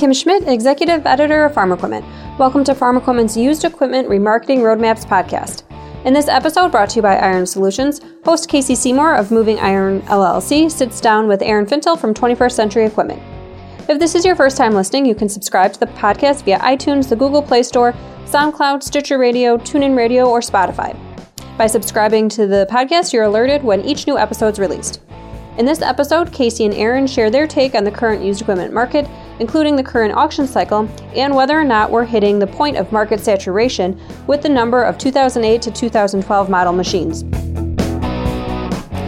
Kim Schmidt, Executive Editor of Farm Equipment. Welcome to Farm Equipment's Used Equipment Remarketing Roadmaps podcast. In this episode, brought to you by Iron Solutions, host Casey Seymour of Moving Iron LLC sits down with Aaron Fintel from 21st Century Equipment. If this is your first time listening, you can subscribe to the podcast via iTunes, the Google Play Store, SoundCloud, Stitcher Radio, TuneIn Radio, or Spotify. By subscribing to the podcast, you're alerted when each new episode is released. In this episode, Casey and Aaron share their take on the current used equipment market, including the current auction cycle, and whether or not we're hitting the point of market saturation with the number of 2008 to 2012 model machines.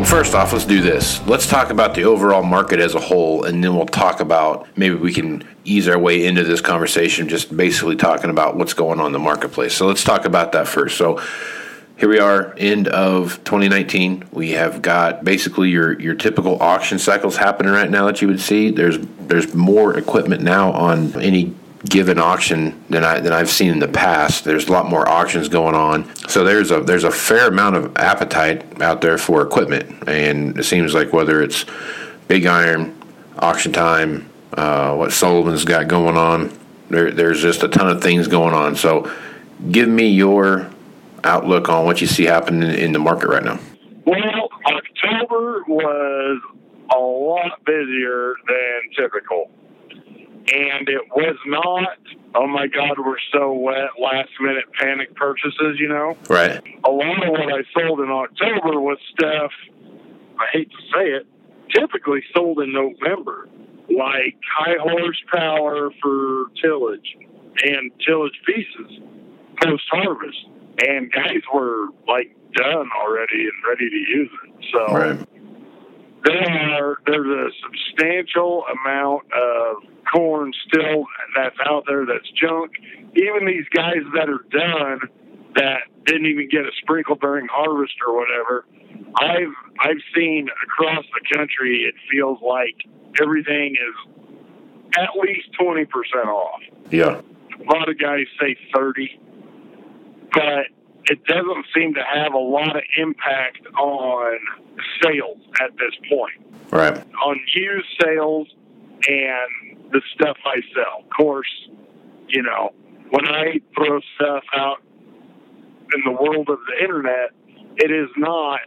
First off, let's do this. Let's talk about the overall market as a whole, and then we'll talk about maybe we can ease our way into this conversation, just basically talking about what's going on in the marketplace. So let's talk about that first. So here we are, end of 2019. We have got basically your your typical auction cycles happening right now that you would see. There's there's more equipment now on any given auction than I than I've seen in the past. There's a lot more auctions going on, so there's a there's a fair amount of appetite out there for equipment, and it seems like whether it's big iron, auction time, uh, what Sullivan's got going on, there, there's just a ton of things going on. So, give me your outlook on what you see happening in the market right now? Well, October was a lot busier than typical. And it was not, oh my God, we're so wet, last minute panic purchases, you know? Right. A lot of what I sold in October was stuff, I hate to say it, typically sold in November, like high horsepower for tillage and tillage pieces post harvest and guys were like done already and ready to use it. So right. there are there's a substantial amount of corn still that's out there that's junk. Even these guys that are done that didn't even get a sprinkle during harvest or whatever. I've I've seen across the country it feels like everything is at least twenty percent off. Yeah. A lot of guys say thirty but it doesn't seem to have a lot of impact on sales at this point. Right. On used sales and the stuff I sell. Of course, you know, when I throw stuff out in the world of the internet, it is not,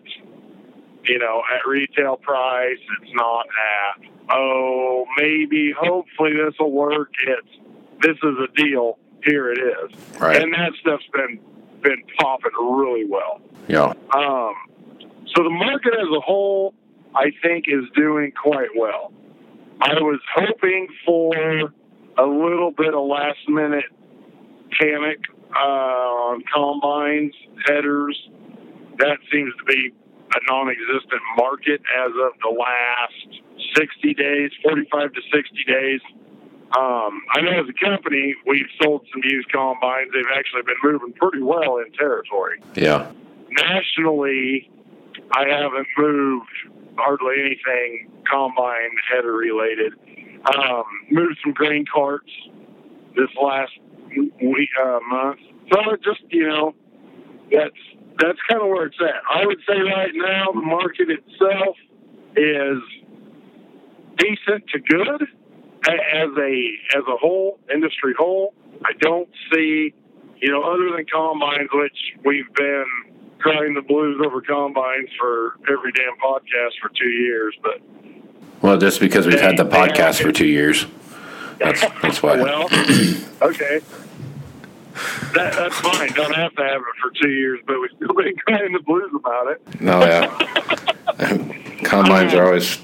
you know, at retail price. It's not at, oh, maybe, hopefully this will work. It's, this is a deal. Here it is. Right. And that stuff's been been popping really well. Yeah. Um, so the market as a whole, I think, is doing quite well. I was hoping for a little bit of last minute panic uh, on combines, headers. That seems to be a non existent market as of the last 60 days, 45 to 60 days. Um, I know as a company, we've sold some used combines. They've actually been moving pretty well in territory. Yeah. Nationally, I haven't moved hardly anything combine header related. Um, moved some grain carts this last week uh, month. So it just you know that's that's kind of where it's at. I would say right now the market itself is decent to good as a as a whole industry whole. I don't see you know other than combines, which we've been crying the blues over combines for every damn podcast for two years, but well, just because we've had the podcast for two years. That's that's why. well, okay. That, that's fine. Don't have to have it for two years, but we've still been crying the blues about it. No, yeah. Combines are always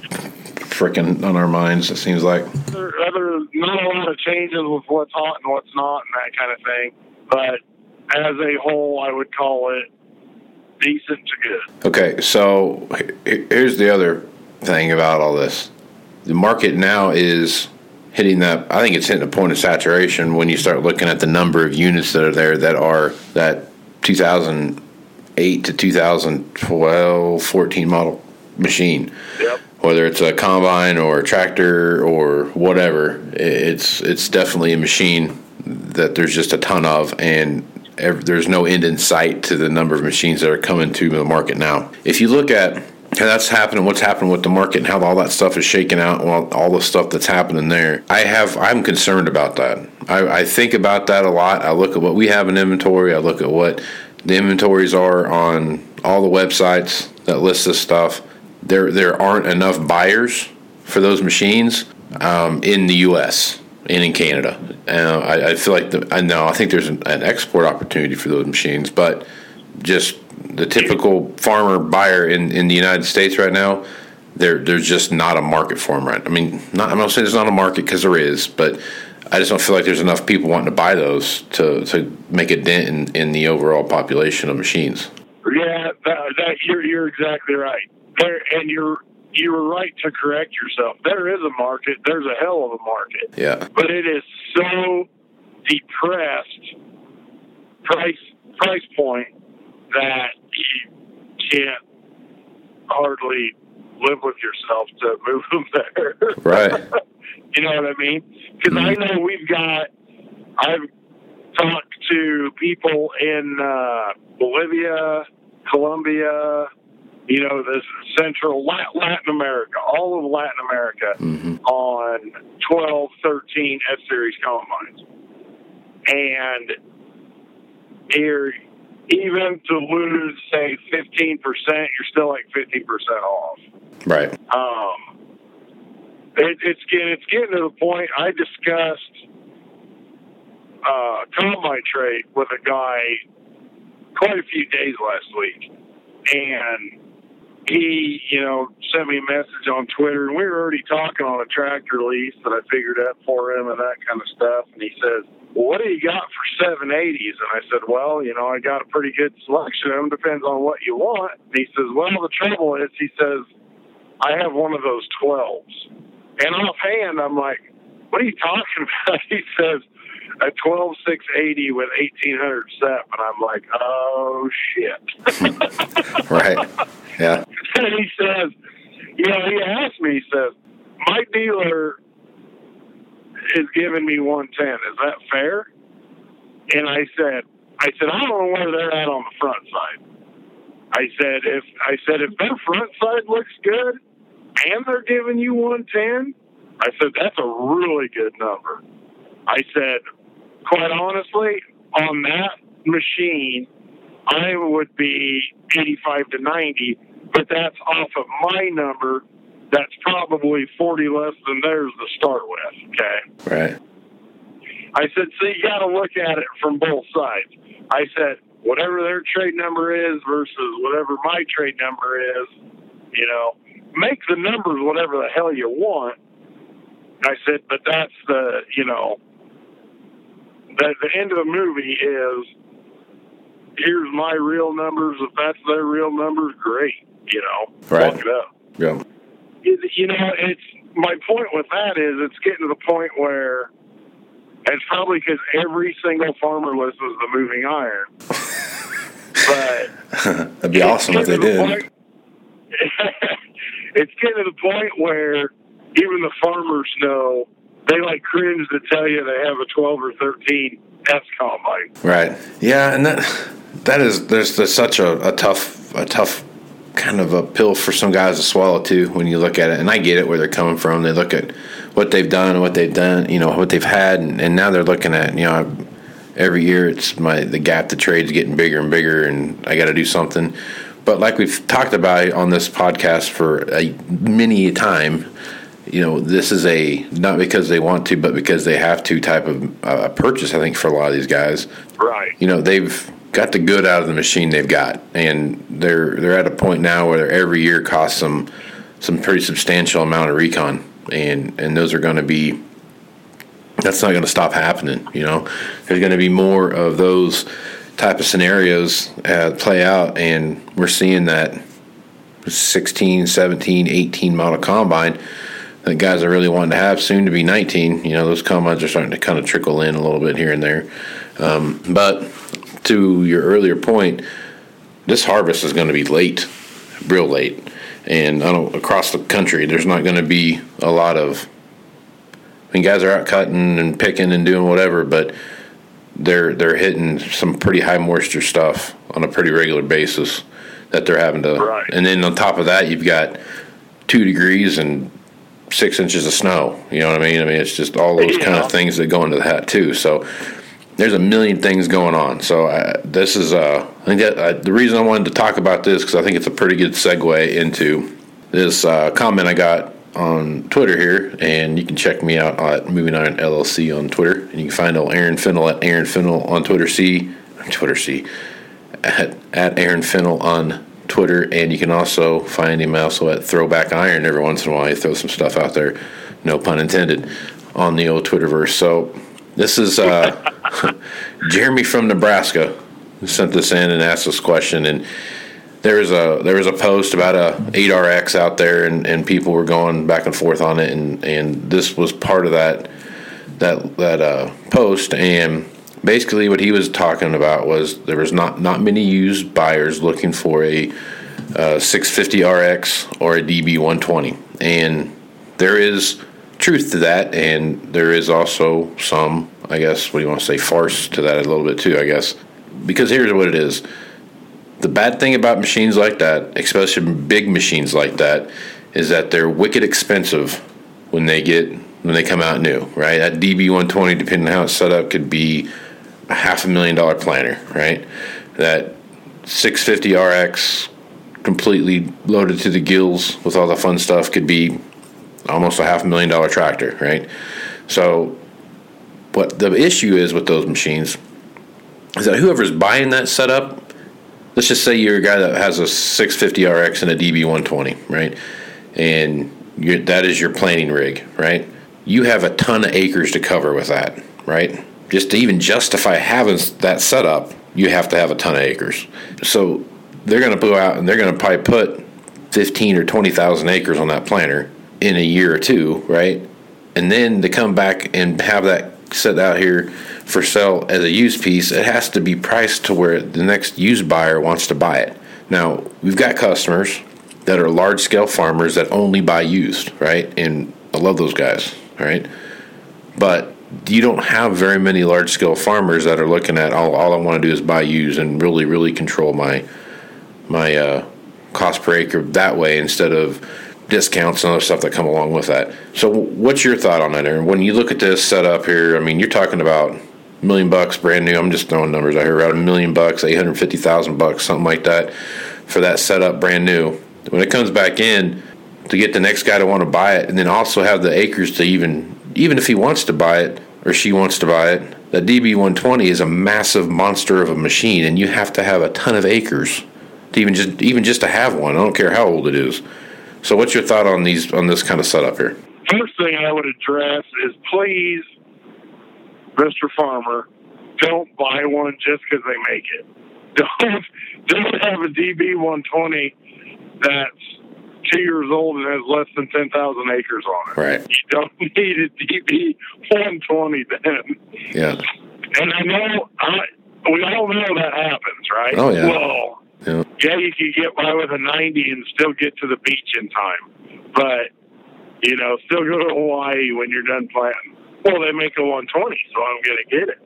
freaking on our minds. It seems like. There, there's not a lot of changes with what's hot and what's not, and that kind of thing. But as a whole, I would call it decent to good. Okay, so here's the other thing about all this: the market now is hitting that. I think it's hitting a point of saturation when you start looking at the number of units that are there that are that 2008 to 2012, 14 model machine. Yep. Whether it's a combine or a tractor or whatever, it's it's definitely a machine that there's just a ton of, and there's no end in sight to the number of machines that are coming to the market now. If you look at that's happening. What's happening with the market and how all that stuff is shaking out, all, all the stuff that's happening there. I have, I'm concerned about that. I, I think about that a lot. I look at what we have in inventory. I look at what the inventories are on all the websites that list this stuff. There, there aren't enough buyers for those machines um, in the U.S. and in Canada. I, I, feel like the, I know I think there's an, an export opportunity for those machines, but just the typical farmer buyer in, in the United States right now, there there's just not a market for them right. I mean, not, I'm not saying there's not a market because there is, but I just don't feel like there's enough people wanting to buy those to, to make a dent in, in the overall population of machines. Yeah, that, that you're you're exactly right. There, and you're you were right to correct yourself. There is a market. There's a hell of a market. Yeah. But it is so depressed price price point that you can't hardly live with yourself to move them there. Right. you know what I mean? Because mm-hmm. I know we've got. I've talked to people in uh, Bolivia, Colombia, you know, this Central Latin America, all of Latin America mm-hmm. on 12, 13 S Series combines. And here, even to lose, say, 15%, you're still like 50% off. Right. Um, it, it's, getting, it's getting to the point I discussed uh, combine trade with a guy quite a few days last week. And he, you know, sent me a message on Twitter, and we were already talking on a tractor lease that I figured out for him and that kind of stuff. And he says, "Well, what do you got for 780s?" And I said, "Well, you know, I got a pretty good selection them. Depends on what you want." And he says, "Well, the trouble is," he says, "I have one of those 12s." And offhand, I'm like, "What are you talking about?" He says, a 12680 with 1800 step, and I'm like, oh shit. right. Yeah. and he says, you know, he asked me, he says, my dealer is giving me 110. Is that fair? And I said, I said, I don't know where they're at on the front side. I said, if I said if their front side looks good and they're giving you 110, I said that's a really good number. I said, quite honestly, on that machine, I would be 85 to 90, but that's off of my number. That's probably 40 less than theirs to start with. Okay. Right. I said, so you got to look at it from both sides. I said, whatever their trade number is versus whatever my trade number is, you know, make the numbers whatever the hell you want. I said, but that's the, you know, the, the end of the movie is here's my real numbers. If that's their real numbers, great. You know, right. it up. Yeah. You know, it's my point with that is it's getting to the point where it's probably because every single farmer listens to the moving iron. but that'd be awesome if they did. Point, it's getting to the point where even the farmers know they like cringe to tell you they have a 12 or 13 S combine. Right. Yeah, and that that is there's, there's such a, a tough a tough kind of a pill for some guys to swallow too when you look at it. And I get it where they're coming from. They look at what they've done what they've done, you know, what they've had, and, and now they're looking at you know every year it's my the gap to trade's getting bigger and bigger, and I got to do something. But like we've talked about on this podcast for a many time, you know, this is a not because they want to, but because they have to type of uh, purchase. I think for a lot of these guys, right? You know, they've got the good out of the machine they've got, and they're they're at a point now where every year costs them some pretty substantial amount of recon, and and those are going to be. That's not going to stop happening. You know, there's going to be more of those type of scenarios uh, play out, and we're seeing that 16, 17, 18 model combine the guys I really wanted to have soon to be 19. You know, those combines are starting to kind of trickle in a little bit here and there. Um, but to your earlier point, this harvest is going to be late, real late, and I don't across the country. There's not going to be a lot of. I mean, guys are out cutting and picking and doing whatever, but they're they're hitting some pretty high moisture stuff on a pretty regular basis that they're having to. Right. And then on top of that, you've got two degrees and six inches of snow. You know what I mean? I mean, it's just all those kind of things that go into that too. So there's a million things going on. So I, this is, uh, I think that uh, the reason I wanted to talk about this because I think it's a pretty good segue into this uh, comment I got on Twitter here, and you can check me out at Moving Iron LLC on Twitter, and you can find old Aaron Fintel at Aaron Fintel on Twitter C, Twitter C, at at Aaron Fintel on Twitter, and you can also find him also at Throwback Iron. Every once in a while, he throws some stuff out there, no pun intended, on the old Twitterverse. So this is uh, Jeremy from Nebraska sent this in and asked this question, and there was a there was a post about a 8RX out there, and, and people were going back and forth on it, and, and this was part of that that that uh, post, and basically what he was talking about was there was not not many used buyers looking for a uh, 650 RX or a DB 120, and there is truth to that, and there is also some, I guess, what do you want to say, farce to that a little bit too, I guess, because here's what it is. The bad thing about machines like that, especially big machines like that, is that they're wicked expensive when they get when they come out new, right? That DB 120, depending on how it's set up, could be a half a million dollar planter, right? That 650 RX, completely loaded to the gills with all the fun stuff, could be almost a half a million dollar tractor, right? So, what the issue is with those machines is that whoever's buying that setup, let's just say you're a guy that has a 650 RX and a DB 120, right? And that is your planning rig, right? You have a ton of acres to cover with that, right? Just to even justify having that setup, you have to have a ton of acres. So they're going to go out and they're going to probably put 15 or 20,000 acres on that planter in a year or two, right? And then to come back and have that set out here for sale as a used piece, it has to be priced to where the next used buyer wants to buy it. Now, we've got customers that are large scale farmers that only buy used, right? And I love those guys, right? But you don't have very many large scale farmers that are looking at all, all I want to do is buy used and really, really control my my uh, cost per acre that way instead of discounts and other stuff that come along with that. So, what's your thought on that, Aaron? When you look at this setup here, I mean, you're talking about million bucks brand new. I'm just throwing numbers out here, around a million bucks, eight hundred fifty thousand bucks, something like that, for that setup brand new. When it comes back in, to get the next guy to want to buy it, and then also have the acres to even, even if he wants to buy it or she wants to buy it, that DB 120 is a massive monster of a machine, and you have to have a ton of acres to even just even just to have one. I don't care how old it is. So, what's your thought on these on this kind of setup here? First thing I would address is please, Mr. Farmer, don't buy one just because they make it. Don't don't have a DB 120 that's two years old and has less than 10,000 acres on it. Right. You don't need a DB 120 then. Yeah. And I know, I, we all know that happens, right? Oh, yeah. Well, Yeah. yeah, you can get by with a 90 and still get to the beach in time. But, you know, still go to Hawaii when you're done planting. Well, they make a 120, so I'm going to get it,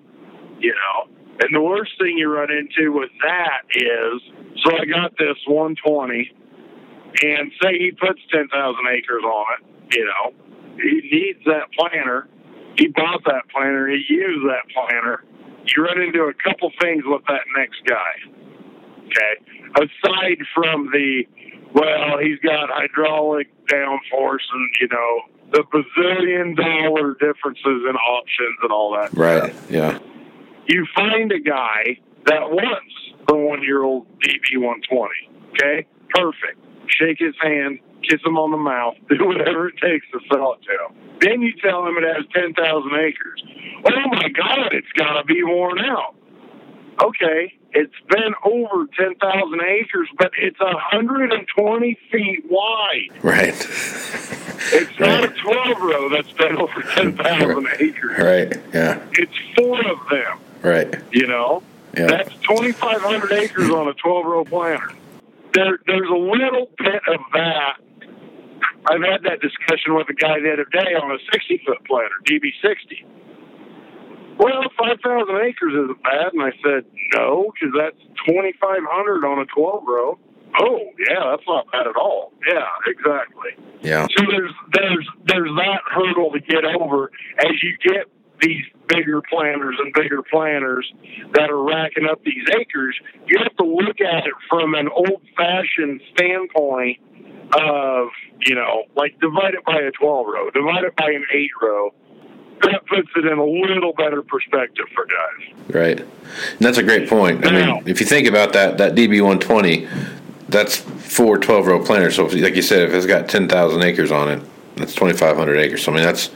you know. And the worst thing you run into with that is, so I got this 120, and say he puts 10,000 acres on it, you know, he needs that planter. He bought that planter, he used that planter. You run into a couple things with that next guy. Okay. Aside from the, well, he's got hydraulic downforce and, you know, the bazillion dollar differences in options and all that. Right. Yeah. You find a guy that wants the one year old DB 120. Okay. Perfect. Shake his hand, kiss him on the mouth, do whatever it takes to sell it to him. Then you tell him it has 10,000 acres. Oh my God, it's got to be worn out. Okay, it's been over 10,000 acres, but it's 120 feet wide. Right. It's not a 12 row that's been over 10,000 acres. Right. Yeah. It's four of them, Right. you know? Yeah. That's 2,500 acres on a 12 row planter. There, there's a little bit of that. I've had that discussion with a guy the other day on a 60 foot planter, DB60. Well, 5,000 acres isn't bad. And I said, no, because that's 2,500 on a 12 row. oh yeah, that's not bad at all. Yeah, exactly. Yeah. So there's there's there's that hurdle to get over as you get these bigger planters and bigger planters that are racking up these acres. You have to look at it from an old fashioned standpoint of you know like divide it by a twelve row, divide it by an eight row. That puts it in a little better perspective for guys. Right. And that's a great point. I mean, if you think about that, that DB 120, that's four 12 row planters. So, if, like you said, if it's got 10,000 acres on it, that's 2,500 acres. So, I mean, that's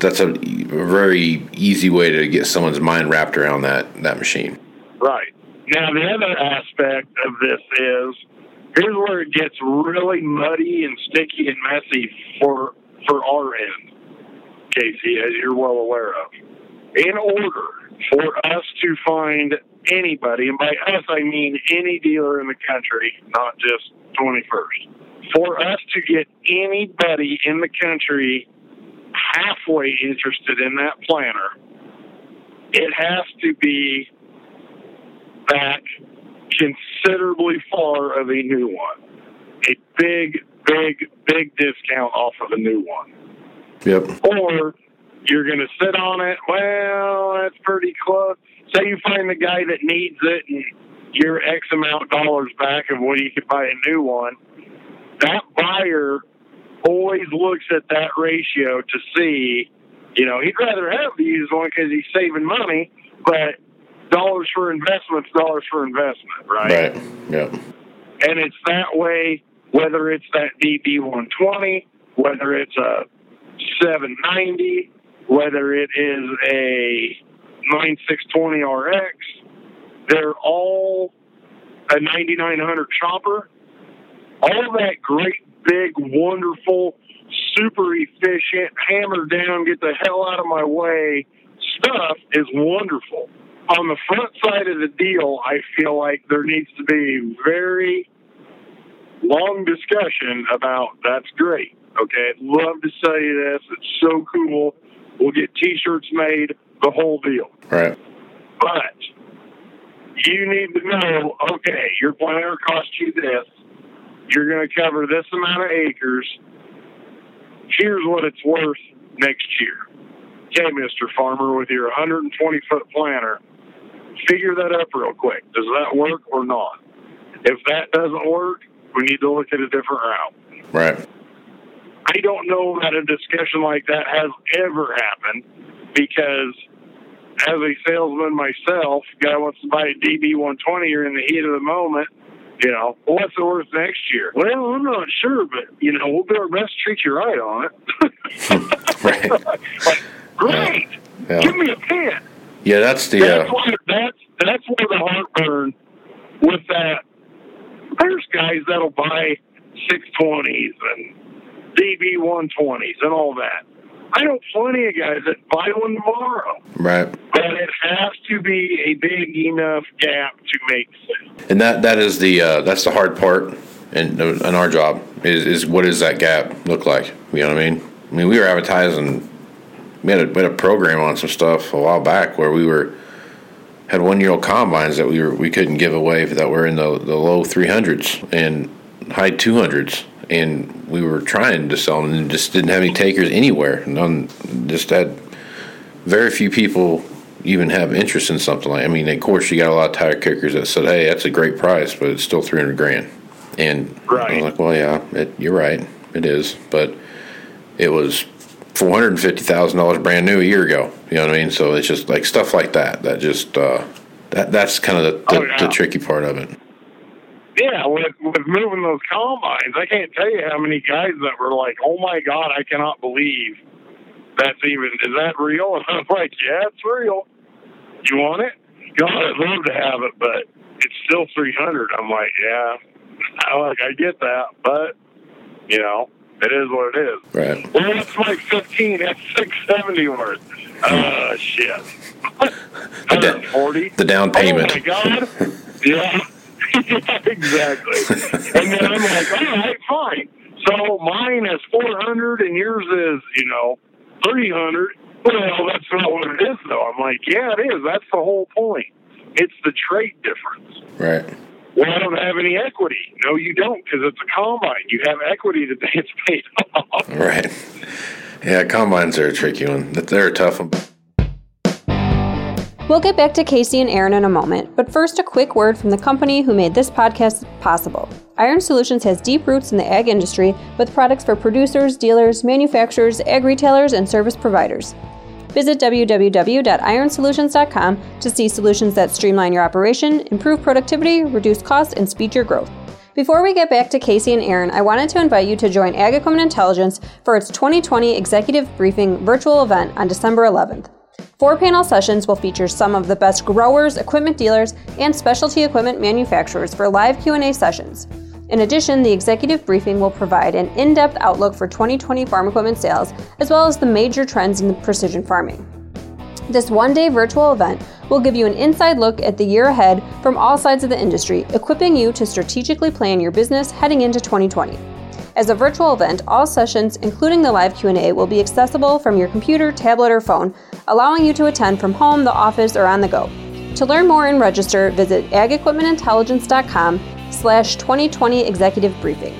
that's a very easy way to get someone's mind wrapped around that that machine. Right. Now, the other aspect of this is here's where it gets really muddy and sticky and messy for for our end, Casey, as you're well aware of. In order for us to find anybody, and by us I mean any dealer in the country, not just 21st, for us to get anybody in the country halfway interested in that planter, it has to be back considerably far of a new one. A big, big, big discount off of a new one. Yep. Or you're going to sit on it. Well, that's pretty close. Say you find the guy that needs it and you're X amount of dollars back of what you could buy a new one. That buyer always looks at that ratio to see, you know, he'd rather have the used one because he's saving money, but dollars for investment's dollars for investment, right? Right. Yep. And it's that way, whether it's that DB 120, whether it's a 790, whether it is a 9620 RX, they're all a 9900 chopper. All that great, big, wonderful, super efficient, hammer down, get the hell out of my way stuff is wonderful. On the front side of the deal, I feel like there needs to be very long discussion about that's great. Okay, I'd love to sell you this. It's so cool. We'll get T-shirts made, the whole deal. Right. But you need to know, okay, your planter costs you this. You're going to cover this amount of acres. Here's what it's worth next year. Okay, Mr. Farmer, with your 120 foot planter, figure that up real quick. Does that work or not? If that doesn't work, we need to look at a different route. Right. I don't know that a discussion like that has ever happened because as a salesman myself, guy wants to buy a DB 120, you're in the heat of the moment. You know, what's the worst next year? Well, I'm not sure, but you know, we'll do our best to treat you right on it. Right. like, great, Yeah. give me a pen. Yeah, that's the. That's Uh, where that's that's where the heartburn with that. There's guys that'll buy 620s and DB 120s and all that. I know plenty of guys that buy one tomorrow, right. but it has to be a big enough gap to make sense. And that that is the uh, that's the hard part, and and our job is is what does that gap look like? You know what I mean? I mean, we were advertising. We had a, we had a program on some stuff a while back where we were had one year old combines that we were we couldn't give away that were in the the low three hundreds and high two hundreds, and we were trying to sell them and just didn't have any takers anywhere. None, just had very few people even have interest in something like. I mean, of course, you got a lot of tire kickers that said, "Hey, that's a great price, but it's still three hundred grand." And Right. was like, "Well, yeah, it, you're right, it is," but it was four hundred and fifty thousand dollars brand new a year ago. You know what I mean? So it's just like stuff like that. That just uh, that that's kind of the, the, Oh, yeah. the tricky part of it. Yeah, with with moving those combines, I can't tell you how many guys that were like, "Oh my God, I cannot believe that's even is that real?" And I'm like, "Yeah, it's real. You want it? God, I'd love to have it, but it's still 300." I'm like, "Yeah, I like I get that, but you know, it is what it is." Right. Well, it's like 15. That's 670 worth. Uh, shit. 140. The down payment. Oh my god. yeah. yeah, exactly. and then I'm like, all right, fine. So mine is 400 and yours is, you know, 300. Well, that's not what it is, though. I'm like, yeah, it is. That's the whole point. It's the trade difference. Right. well, I don't have any equity. No, you don't, because it's a combine. You have equity that gets paid off. Right. Yeah, combines are a tricky one. They're a tough one. We'll get back to Casey and Aaron in a moment, but first, a quick word from the company who made this podcast possible. Iron Solutions has deep roots in the ag industry with products for producers, dealers, manufacturers, ag retailers, and service providers. Visit www.ironsolutions.com to see solutions that streamline your operation, improve productivity, reduce costs, and speed your growth. Before we get back to Casey and Aaron, I wanted to invite you to join Ag Equipment Intelligence for its 2020 Executive Briefing virtual event on December 11th. Four panel sessions will feature some of the best growers, equipment dealers, and specialty equipment manufacturers for live Q&A sessions. In addition, the executive briefing will provide an in-depth outlook for 2020 farm equipment sales, as well as the major trends in precision farming. This one-day virtual event will give you an inside look at the year ahead from all sides of the industry, equipping you to strategically plan your business heading into 2020. As a virtual event, all sessions, including the live Q&A, will be accessible from your computer, tablet, or phone, allowing you to attend from home, the office, or on the go. To learn more and register, visit agequipmentintelligence.com slash 2020 executive briefing.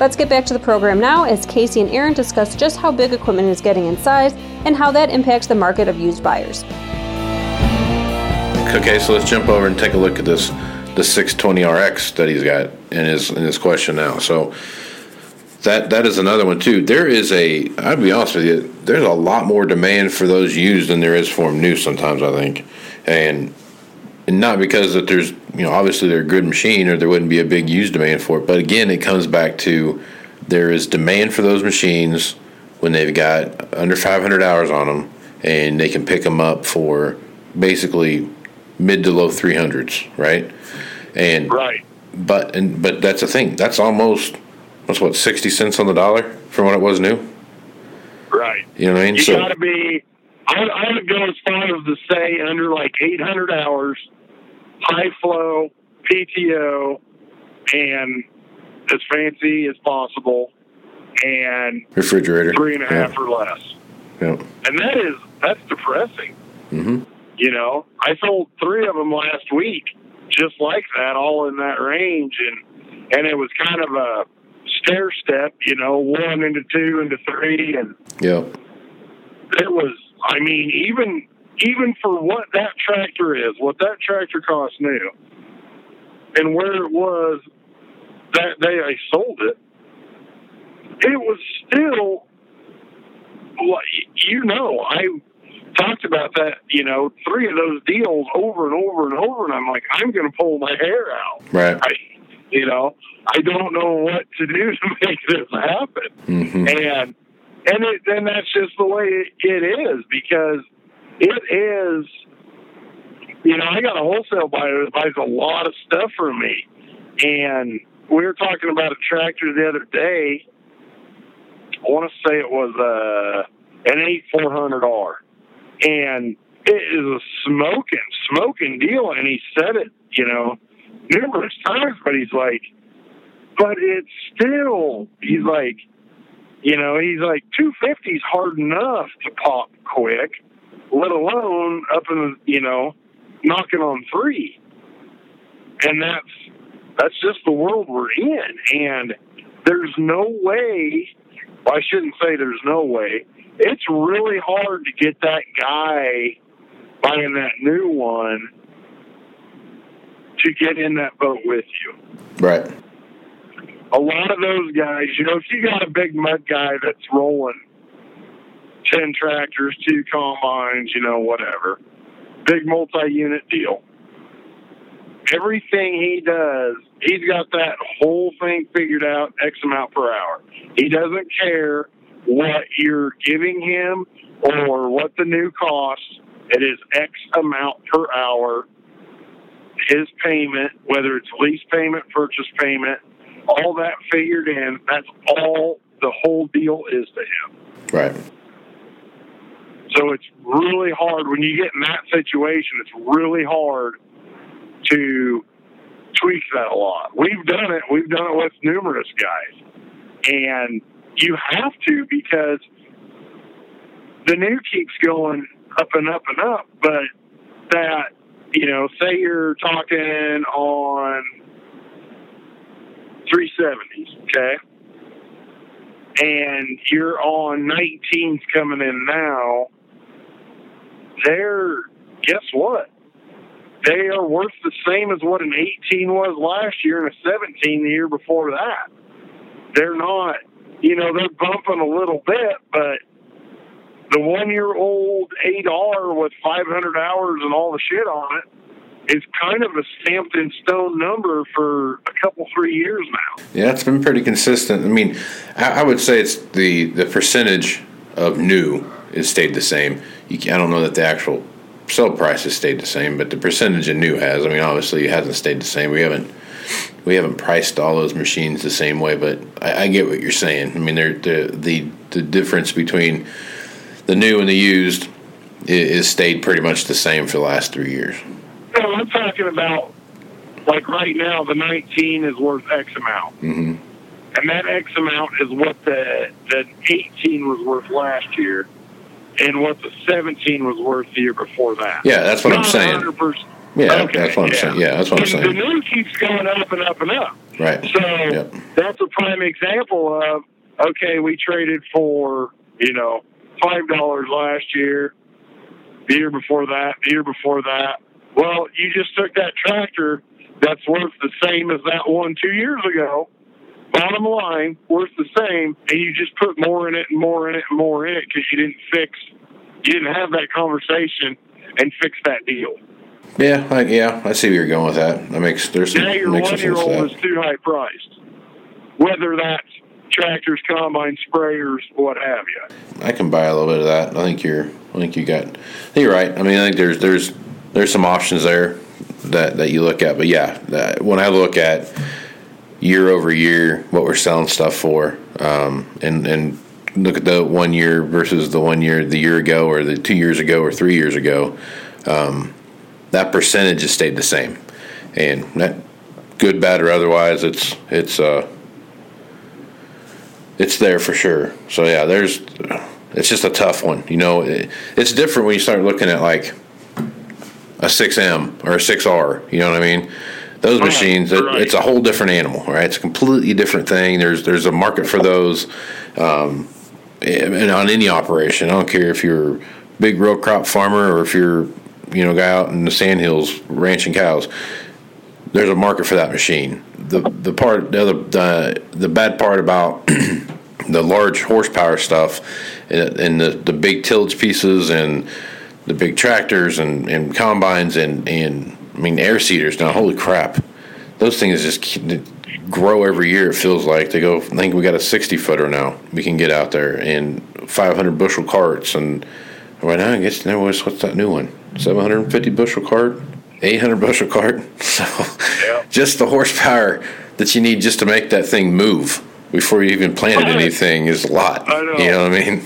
Let's get back to the program now as Casey and Aaron discuss just how big equipment is getting in size and how that impacts the market of used buyers. Okay, so let's jump over and take a look at this the 620RX that he's got in his in his question now. So that that is another one too. There is a I'd be honest with you, there's a lot more demand for those used than there is for them new sometimes I think. And and not because that there's you know obviously they're a good machine or there wouldn't be a big used demand for it, but again it comes back to there is demand for those machines when they've got under 500 hours on them and they can pick them up for basically mid to low 300s, right? And right. But and but that's the thing. That's almost what's what sixty cents on the dollar from what it was new. Right. You know what I mean? You so, got to be. I, I would go as far as to say under like 800 hours, high flow, PTO, and as fancy as possible, and refrigerator three and a half yeah. or less. Yeah. And that is that's depressing. Mm-hmm. You know, I sold three of them last week, just like that, all in that range, and and it was kind of a stair step, you know, one into two into three, and yeah, it was. I mean, even even for what that tractor is, what that tractor cost new, and where it was that day I sold it, it was still. You know, I talked about that, you know, three of those deals over and over and over, and I'm like, I'm going to pull my hair out. Right. I, you know, I don't know what to do to make this happen, mm-hmm. and and it, and that's just the way it, it is because it is. You know, I got a wholesale buyer that buys a lot of stuff from me, and we were talking about a tractor the other day. I want to say it was uh, an eight four hundred R and it is a smoking, smoking deal. And he said it, you know, numerous times, but he's like, but it's still, he's like, you know, he's like, 250 is hard enough to pop quick, let alone up in the, you know, knocking on three. And that's, that's just the world we're in. And there's no way, well, I shouldn't say there's no way, it's really hard to get that guy buying that new one to get in that boat with you. Right. A lot of those guys, you know, if you got a big mud guy that's rolling 10 tractors, two combines, you know, whatever, big multi unit deal. Everything he does, he's got that whole thing figured out X amount per hour. He doesn't care what you're giving him or what the new costs. It is X amount per hour. His payment, whether it's lease payment, purchase payment, all that figured in. That's all the whole deal is to him. Right. So it's really hard when you get in that situation. It's really hard to tweak that a lot. We've done it. We've done it with numerous guys, and you have to because the new keeps going up and up and up. But that, you know, say you're talking on 370s, okay? And you're on 19s coming in now. They're, guess what? They are worth the same as what an 18 was last year and a 17 the year before that. They're not, you know, they're bumping a little bit, but the one year old 8R with 500 hours and all the shit on it is kind of a stamped in stone number for a couple three years now. Yeah, it's been pretty consistent. I mean, I, would say it's the the percentage of new has stayed the same. You, I don't know that the actual sell price has stayed the same, but the percentage of new has. I mean, obviously, it hasn't stayed the same. We haven't we haven't priced all those machines the same way, but I, I get what you're saying. I mean, the the the difference between the new and the used is stayed pretty much the same for the last three years. No, I'm talking about like right now, the 19 is worth X amount, mm-hmm. and that X amount is what the the 18 was worth last year, and what the 17 was worth the year before that. Yeah, that's what Not I'm saying. 100%. Yeah, Okay, that's what I'm yeah. saying. Yeah, that's what I'm And The new keeps going up and up and up. Right. So Yep. that's a prime example of okay, we traded for you know five dollars last year, the year before that, the year before that. Well, you just took that tractor that's worth the same as that one two years ago. Bottom line, worth the same, and you just put more in it and more in it and more in it because you didn't fix, you didn't have that conversation and fix that deal. Yeah, I, yeah, I see where you're going with that. That makes there's some Now your one year old is too high priced. Whether that's tractors, combines, sprayers, what have you. I can buy a little bit of that. I think you're. I think you got. You're right. I mean, I think there's there's there's some options there that that you look at. But yeah, that, when I look at year over year what we're selling stuff for, um, and and look at the one year versus the one year the year ago or the two years ago or three years ago, um, that percentage has stayed the same, and that good, bad, or otherwise, it's it's uh it's there for sure. So yeah, there's it's just a tough one. You know, it, it's different when you start looking at like a 6M or a 6R. You know what I mean? Those machines, it, right. it's a whole different animal, right? It's a completely different thing. There's there's a market for those, um, and on any operation. I don't care if you're a big row crop farmer or if you're you know guy out in the sandhills ranching cows. There's a market for that machine. The the part the other the, the bad part about the large horsepower stuff and and the, the big tillage pieces and the big tractors and, and combines and, and I mean air seeders now holy crap. Those things just grow every year it feels like. They go I think we got a 60 footer now we can get out there and 500 bushel carts and right now I guess now what's what's that new one? 750 bushel cart 800 bushel cart so Yeah. just the horsepower that you need just to make that thing move before you even planted anything is a lot. I know. You know what I mean?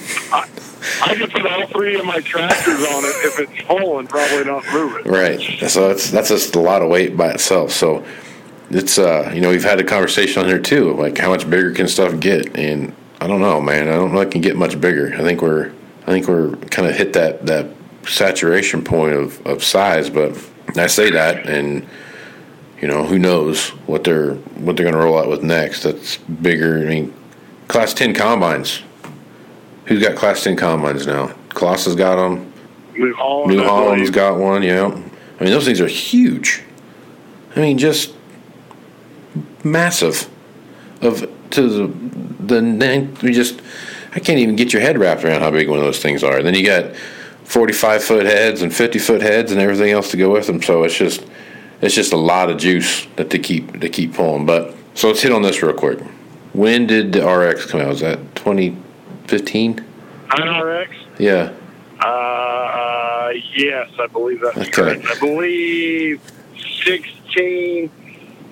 I could put all three of my tractors on it if it's full and probably not move it. Right. So that's that's just a lot of weight by itself. So it's uh you know we've had a conversation on here too like how much bigger can stuff get and I don't know man I don't know it can get much bigger. I think we're I think we're kind of hit that that saturation point of of size. But I say that and you know who knows what they're what they're going to roll out with next. That's bigger. I mean, class ten combines. Who's got class ten combines now? Colossus got them. New Holland. New Holland's got one. Yeah, I mean those things are huge. I mean just massive. Of to the the we just I can't even get your head wrapped around how big one of those things are. Then you got forty five foot heads and fifty foot heads and everything else to go with them. So it's just it's just a lot of juice that they keep they keep pulling. But so let's hit on this real quick. When did the RX come out? Was that twenty fifteen? 8RX. Yeah. Uh, yes, I believe that's Okay. correct. I believe 16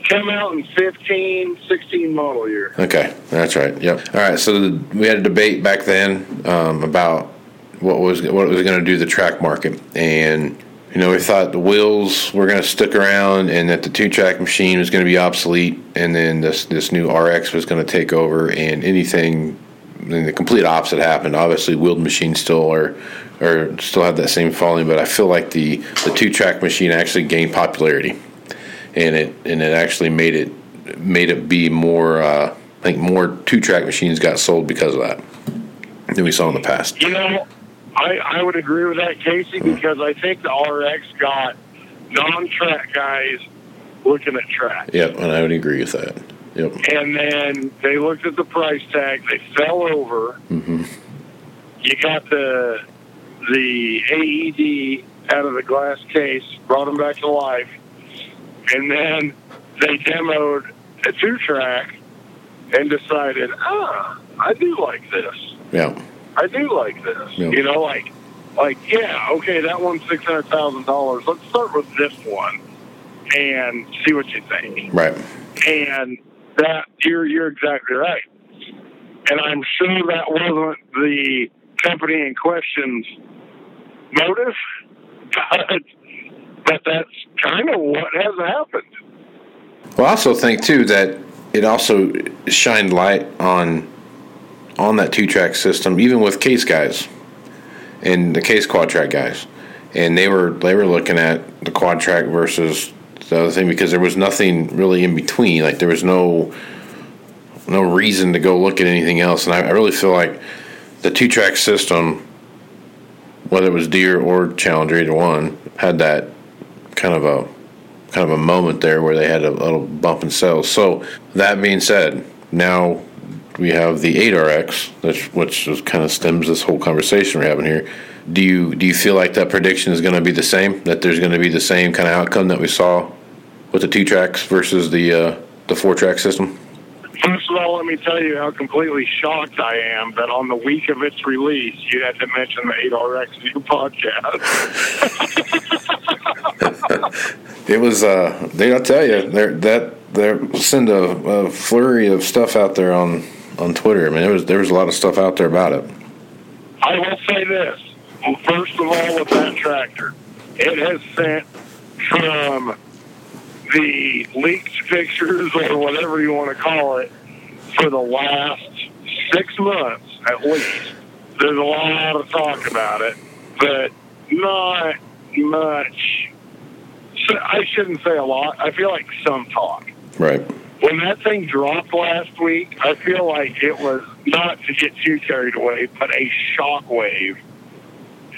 came out in 15, 16 model year. Okay, that's right. Yep. All right. So the, we had a debate back then um, about what was what was going to do the track market, and you know we thought the wheels were going to stick around, and that the two track machine was going to be obsolete, and then this this new RX was going to take over, and anything. And the complete opposite happened. Obviously, wheeled machines still are, or still have that same following, but I feel like the the two track machine actually gained popularity and it and it actually made it made it be more. Uh, I think more two track machines got sold because of that than we saw in the past. You know, I, I would agree with that, Casey, because I think the RX got non track guys looking at track. Yep, and I would agree with that. Yep. And then they looked at the price tag, they fell over. hmm You got the the AED out of the glass case, brought them back to life, and then they demoed a two track and decided, ah, I do like this. Yeah. I do like this. Yeah. You know, like, like yeah, okay, that one's six hundred thousand dollars. Let's start with this one and see what you think. Right. And that you're you're exactly right. And I'm sure that wasn't the company in question's motive, but but that's kind of what has happened. Well, I also think too that it also shined light on on that two track system, even with case guys and the case quad track guys, and they were they were looking at the quad track versus the other thing because there was nothing really in between. Like there was no no reason to go look at anything else, and I, I really feel like the two track system, whether it was Deere or Challenger, either one, had that kind of a kind of a moment there where they had a little bump in sales. So that being said, now we have the 8RX, which, which kind of stems this whole conversation we're having here. Do you do you feel like that prediction is going to be the same? That there's going to be the same kind of outcome that we saw with the two tracks versus the uh, the four track system? First of all, let me tell you how completely shocked I am that on the week of its release, you had to mention the 8RX new podcast. It was. Uh, they, I'll tell you, there that there send a, a flurry of stuff out there on on Twitter. I mean, there was there was a lot of stuff out there about it. I will say this. First of all, with that tractor, it has sent from the leaked pictures or whatever you want to call it for the last six months at least. There's a lot of talk about it, but not much. I shouldn't say a lot. I feel like some talk Right. When that thing dropped last week, I feel like it was not to get too carried away, but a shockwave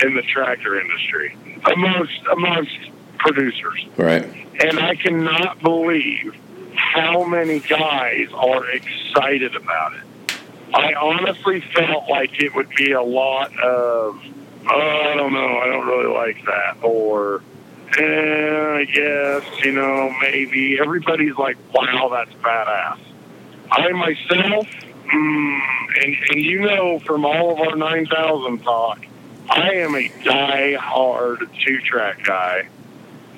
in the tractor industry amongst amongst producers. Right. And I cannot believe how many guys are excited about it. I honestly felt like it would be a lot of, oh, I don't know, I don't really like that, or, eh, I guess, you know, maybe. Everybody's like, wow, that's badass. I myself, mm, and, and you know from all of our 9,000 talk, I am a die-hard two-track guy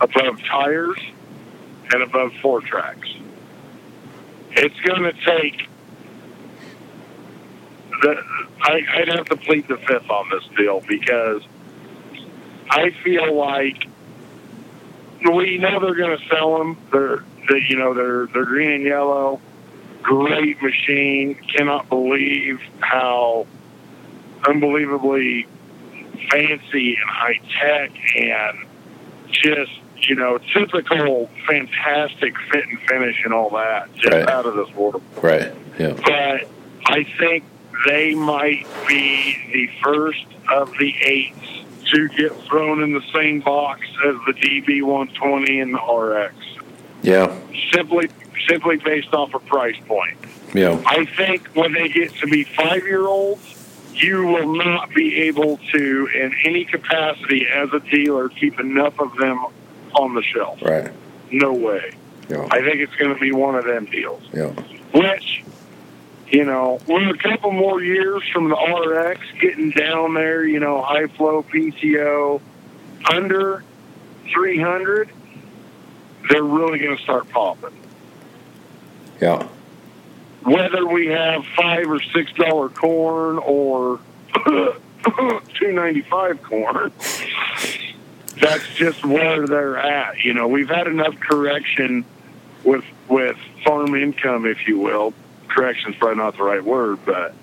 above tires and above four tracks. It's going to take the. I, I'd have to plead the fifth on this deal because I feel like we know they're going to sell them. They're, they, you know, they're they're green and yellow. Great machine. Cannot believe how unbelievably fancy and high tech and just you know typical fantastic fit and finish and all that. Just Right. out of this world Right. Yeah. but I think they might be the first of the eights to get thrown in the same box as the DB 120 and the RX, Yeah. simply simply based off a price point. Yeah. I think when they get to be five year olds, you will not be able to, in any capacity as a dealer, keep enough of them on the shelf. Right. No way. Yeah. I think it's going to be one of them deals Yeah. which you know we're a couple more years from the RX getting down there. You know, high flow PTO under 300. They're really going to start popping. Yeah. Whether we have five or six dollar corn or two ninety five corn, that's just where they're at. You know, we've had enough correction with with farm income, if you will. Correction's probably not the right word, but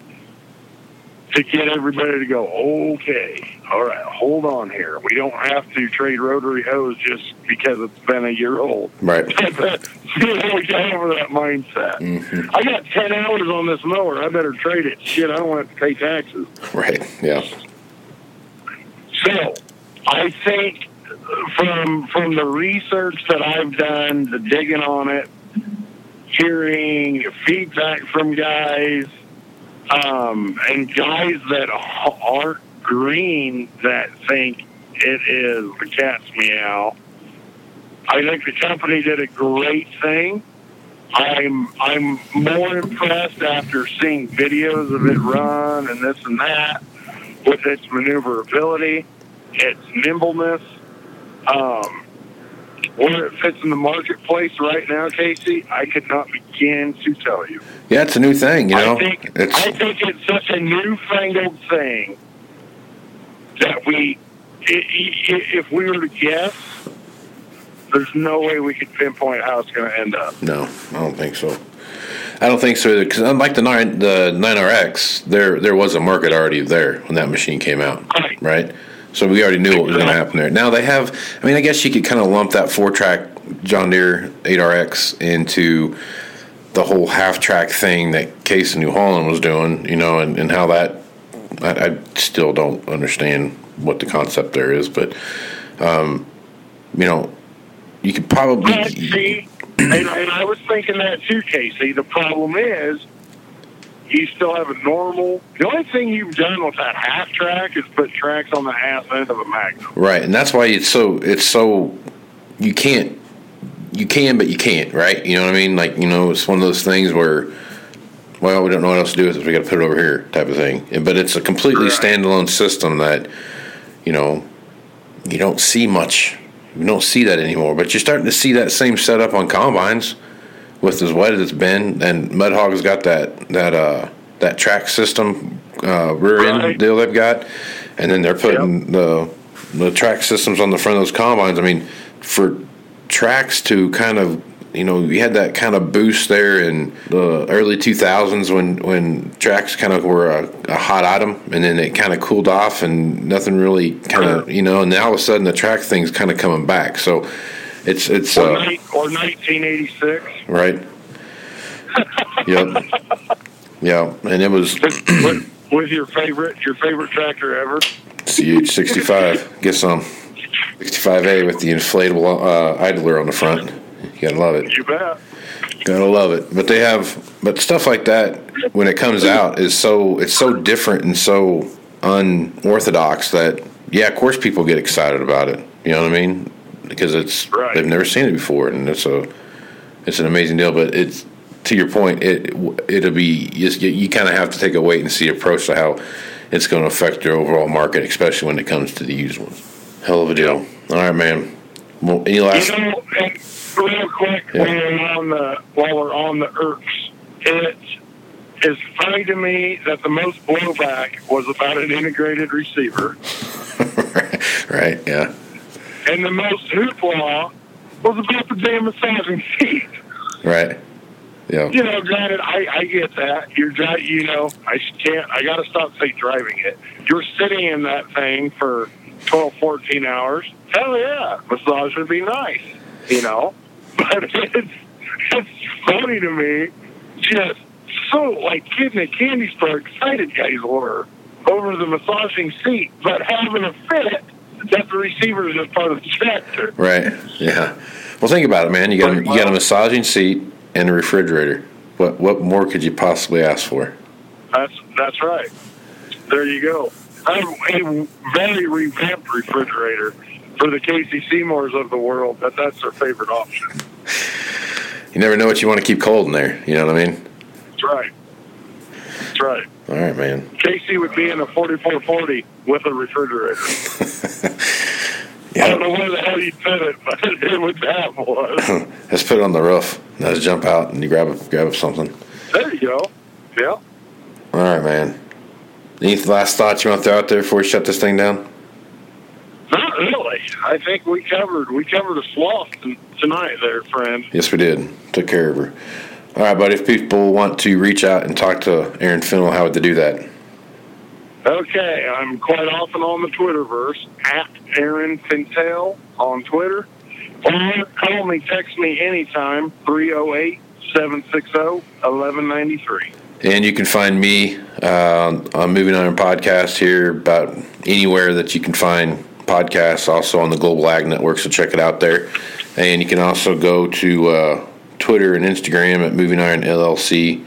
to get everybody to go, okay, all right, hold on here. We don't have to trade rotary hoes just because it's been a year old. Right. we got over that mindset. Mm-hmm. I got 10 hours on this mower. I better trade it. Shit, I don't want to pay taxes. Right. Yeah. So, I think from from the research that I've done, the digging on it, hearing feedback from guys, um, and guys that aren't green that think it is the cat's meow. I think the company did a great thing. I'm I'm more impressed after seeing videos of it run and this and that with its maneuverability, its nimbleness, um, where it fits in the marketplace right now, Casey. I could not begin to tell you. Yeah, it's a new thing, you know. I think it's I think it's such a newfangled thing that we, if we were to guess, there's no way we could pinpoint how it's going to end up. no, I don't think so. I don't think so. Because unlike uh, the nine the nine RX, there there was a market already there when that machine came out, Right. right? So we already knew what was going to happen there. Now they have. I mean, I guess you could kind of lump that four track John Deere 8RX into the whole half track thing that Case in New Holland was doing, you know, and, and how that. I, I still don't understand what the concept there is, but um, you know, you could probably. But see, and, and I was thinking that too, Casey. The problem is, you still have a normal. The only thing you've done with that half track is put tracks on the half end of a Magnum. Right, and that's why it's so it's so you can't you can but you can't, right? You know what I mean? Like you know, it's one of those things where well, we don't know what else to do with it. We got to put it over here, type of thing. But it's a completely Right. standalone system that you know you don't see much. You don't see that anymore. But you're starting to see that same setup on combines with as wet as it's been. And Mud Hog's got that that uh that track system uh, rear end Right. deal they've got, and then they're putting the the track systems on the front of those combines. I mean, for tracks to kind of you know you had that kind of boost there in the early 2000s when when tracks kind of were a, a hot item and then it kind of cooled off and nothing really kind of you know and now all of a sudden the track thing's kind of coming back so it's it's Or, uh, ni- or 1986. right yep yeah and it was with, with your favorite your favorite tractor ever. CH65 get some 65A with the inflatable uh, idler on the front you gotta love it You bet. Gotta love it. But they have, but stuff like that when it comes out is so it's so different and so unorthodox that yeah, of course people get excited about it. You know what I mean? Because it's Right. they've never seen it before, and it's a it's an amazing deal. But it's to your point, it it'll be you, you kind of have to take a wait and see approach to how it's going to affect your overall market, especially when it comes to the used ones. Hell of a deal. All right, man. Well, any last? You know, real quick, Yeah. while we're on the while we're on the irks, it is funny to me that the most blowback was about an integrated receiver, right? Yeah. And the most hoopla was about the damn massaging seat. Right. Yeah. You know, granted, I, I get that. You're dri you know, I can't, I got to stop say driving it. You're sitting in that thing for 12, 14 hours. Hell yeah, massage would be nice, you know. But it's, it's funny to me, just so like kid in a candy store excited guys were over the massaging seat, but having a fit that the receiver is just part of the tractor. Right. Yeah. Well, think about it, man. You got a, you got a massaging seat and a refrigerator. What what more could you possibly ask for? That's that's right. There you go. I have a very revamped refrigerator for the Casey Seymours of the world. That that's their favorite option. You never know what you want to keep cold in there. You know what I mean? That's right. That's right. All right, man. Casey would be in a 4440 with a refrigerator. yeah. I don't know where the hell you'd fit it, but it would have one. Let's put it on the roof. Now just jump out and you grab a, grab something. There you go. Yeah. All right, man. Any last thoughts you want to throw out there before we shut this thing down? Not really. I think we covered we covered a sloth tonight, there, friend. Yes, we did. Took care of her. All right, buddy. If people want to reach out and talk to Aaron Fintel, how would they do that? Okay, I'm quite often on the Twitterverse at Aaron Fintel on Twitter. Or call me, text me anytime, 308 760 1193. And you can find me uh, on Moving Iron Podcast here about anywhere that you can find podcasts, also on the Global Ag Network, so check it out there. And you can also go to uh, Twitter and Instagram at Moving Iron LLC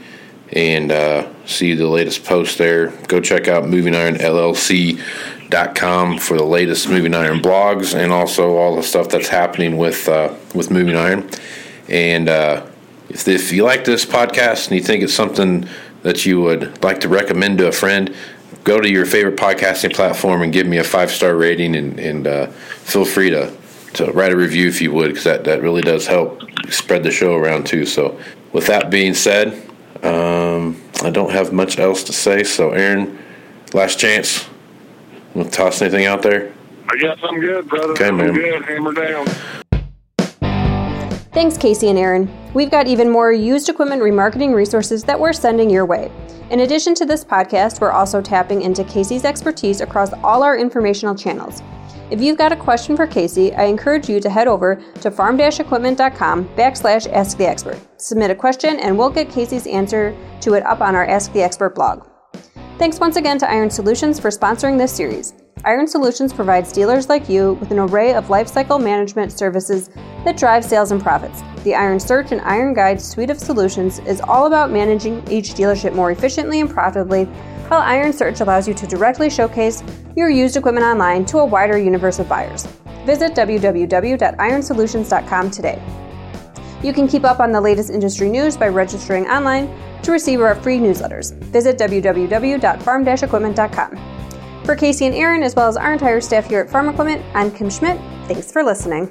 and uh, see the latest post there. Go check out movingironllc.com for the latest Moving Iron blogs and also all the stuff that's happening with uh, with Moving Iron. And uh, if, if you like this podcast and you think it's something that you would like to recommend to a friend, go to your favorite podcasting platform and give me a five star rating and, and uh, feel free to, to write a review if you would because that, that really does help spread the show around too. So, with that being said, um, I don't have much else to say. So, Aaron, last chance. Want to toss anything out there? I guess I'm good, brother. Okay, I'm man. good. Hammer down. Thanks, Casey and Aaron. We've got even more used equipment remarketing resources that we're sending your way. In addition to this podcast, we're also tapping into Casey's expertise across all our informational channels. If you've got a question for Casey, I encourage you to head over to farm-equipment.com backslash ask the expert. Submit a question and we'll get Casey's answer to it up on our Ask the Expert blog. Thanks once again to Iron Solutions for sponsoring this series. Iron Solutions provides dealers like you with an array of lifecycle management services that drive sales and profits. The Iron Search and Iron Guide suite of solutions is all about managing each dealership more efficiently and profitably, while Iron Search allows you to directly showcase your used equipment online to a wider universe of buyers. Visit www.ironsolutions.com today. You can keep up on the latest industry news by registering online to receive our free newsletters. Visit www.farm-equipment.com. For Casey and Aaron, as well as our entire staff here at Farm Equipment, I'm Kim Schmidt. Thanks for listening.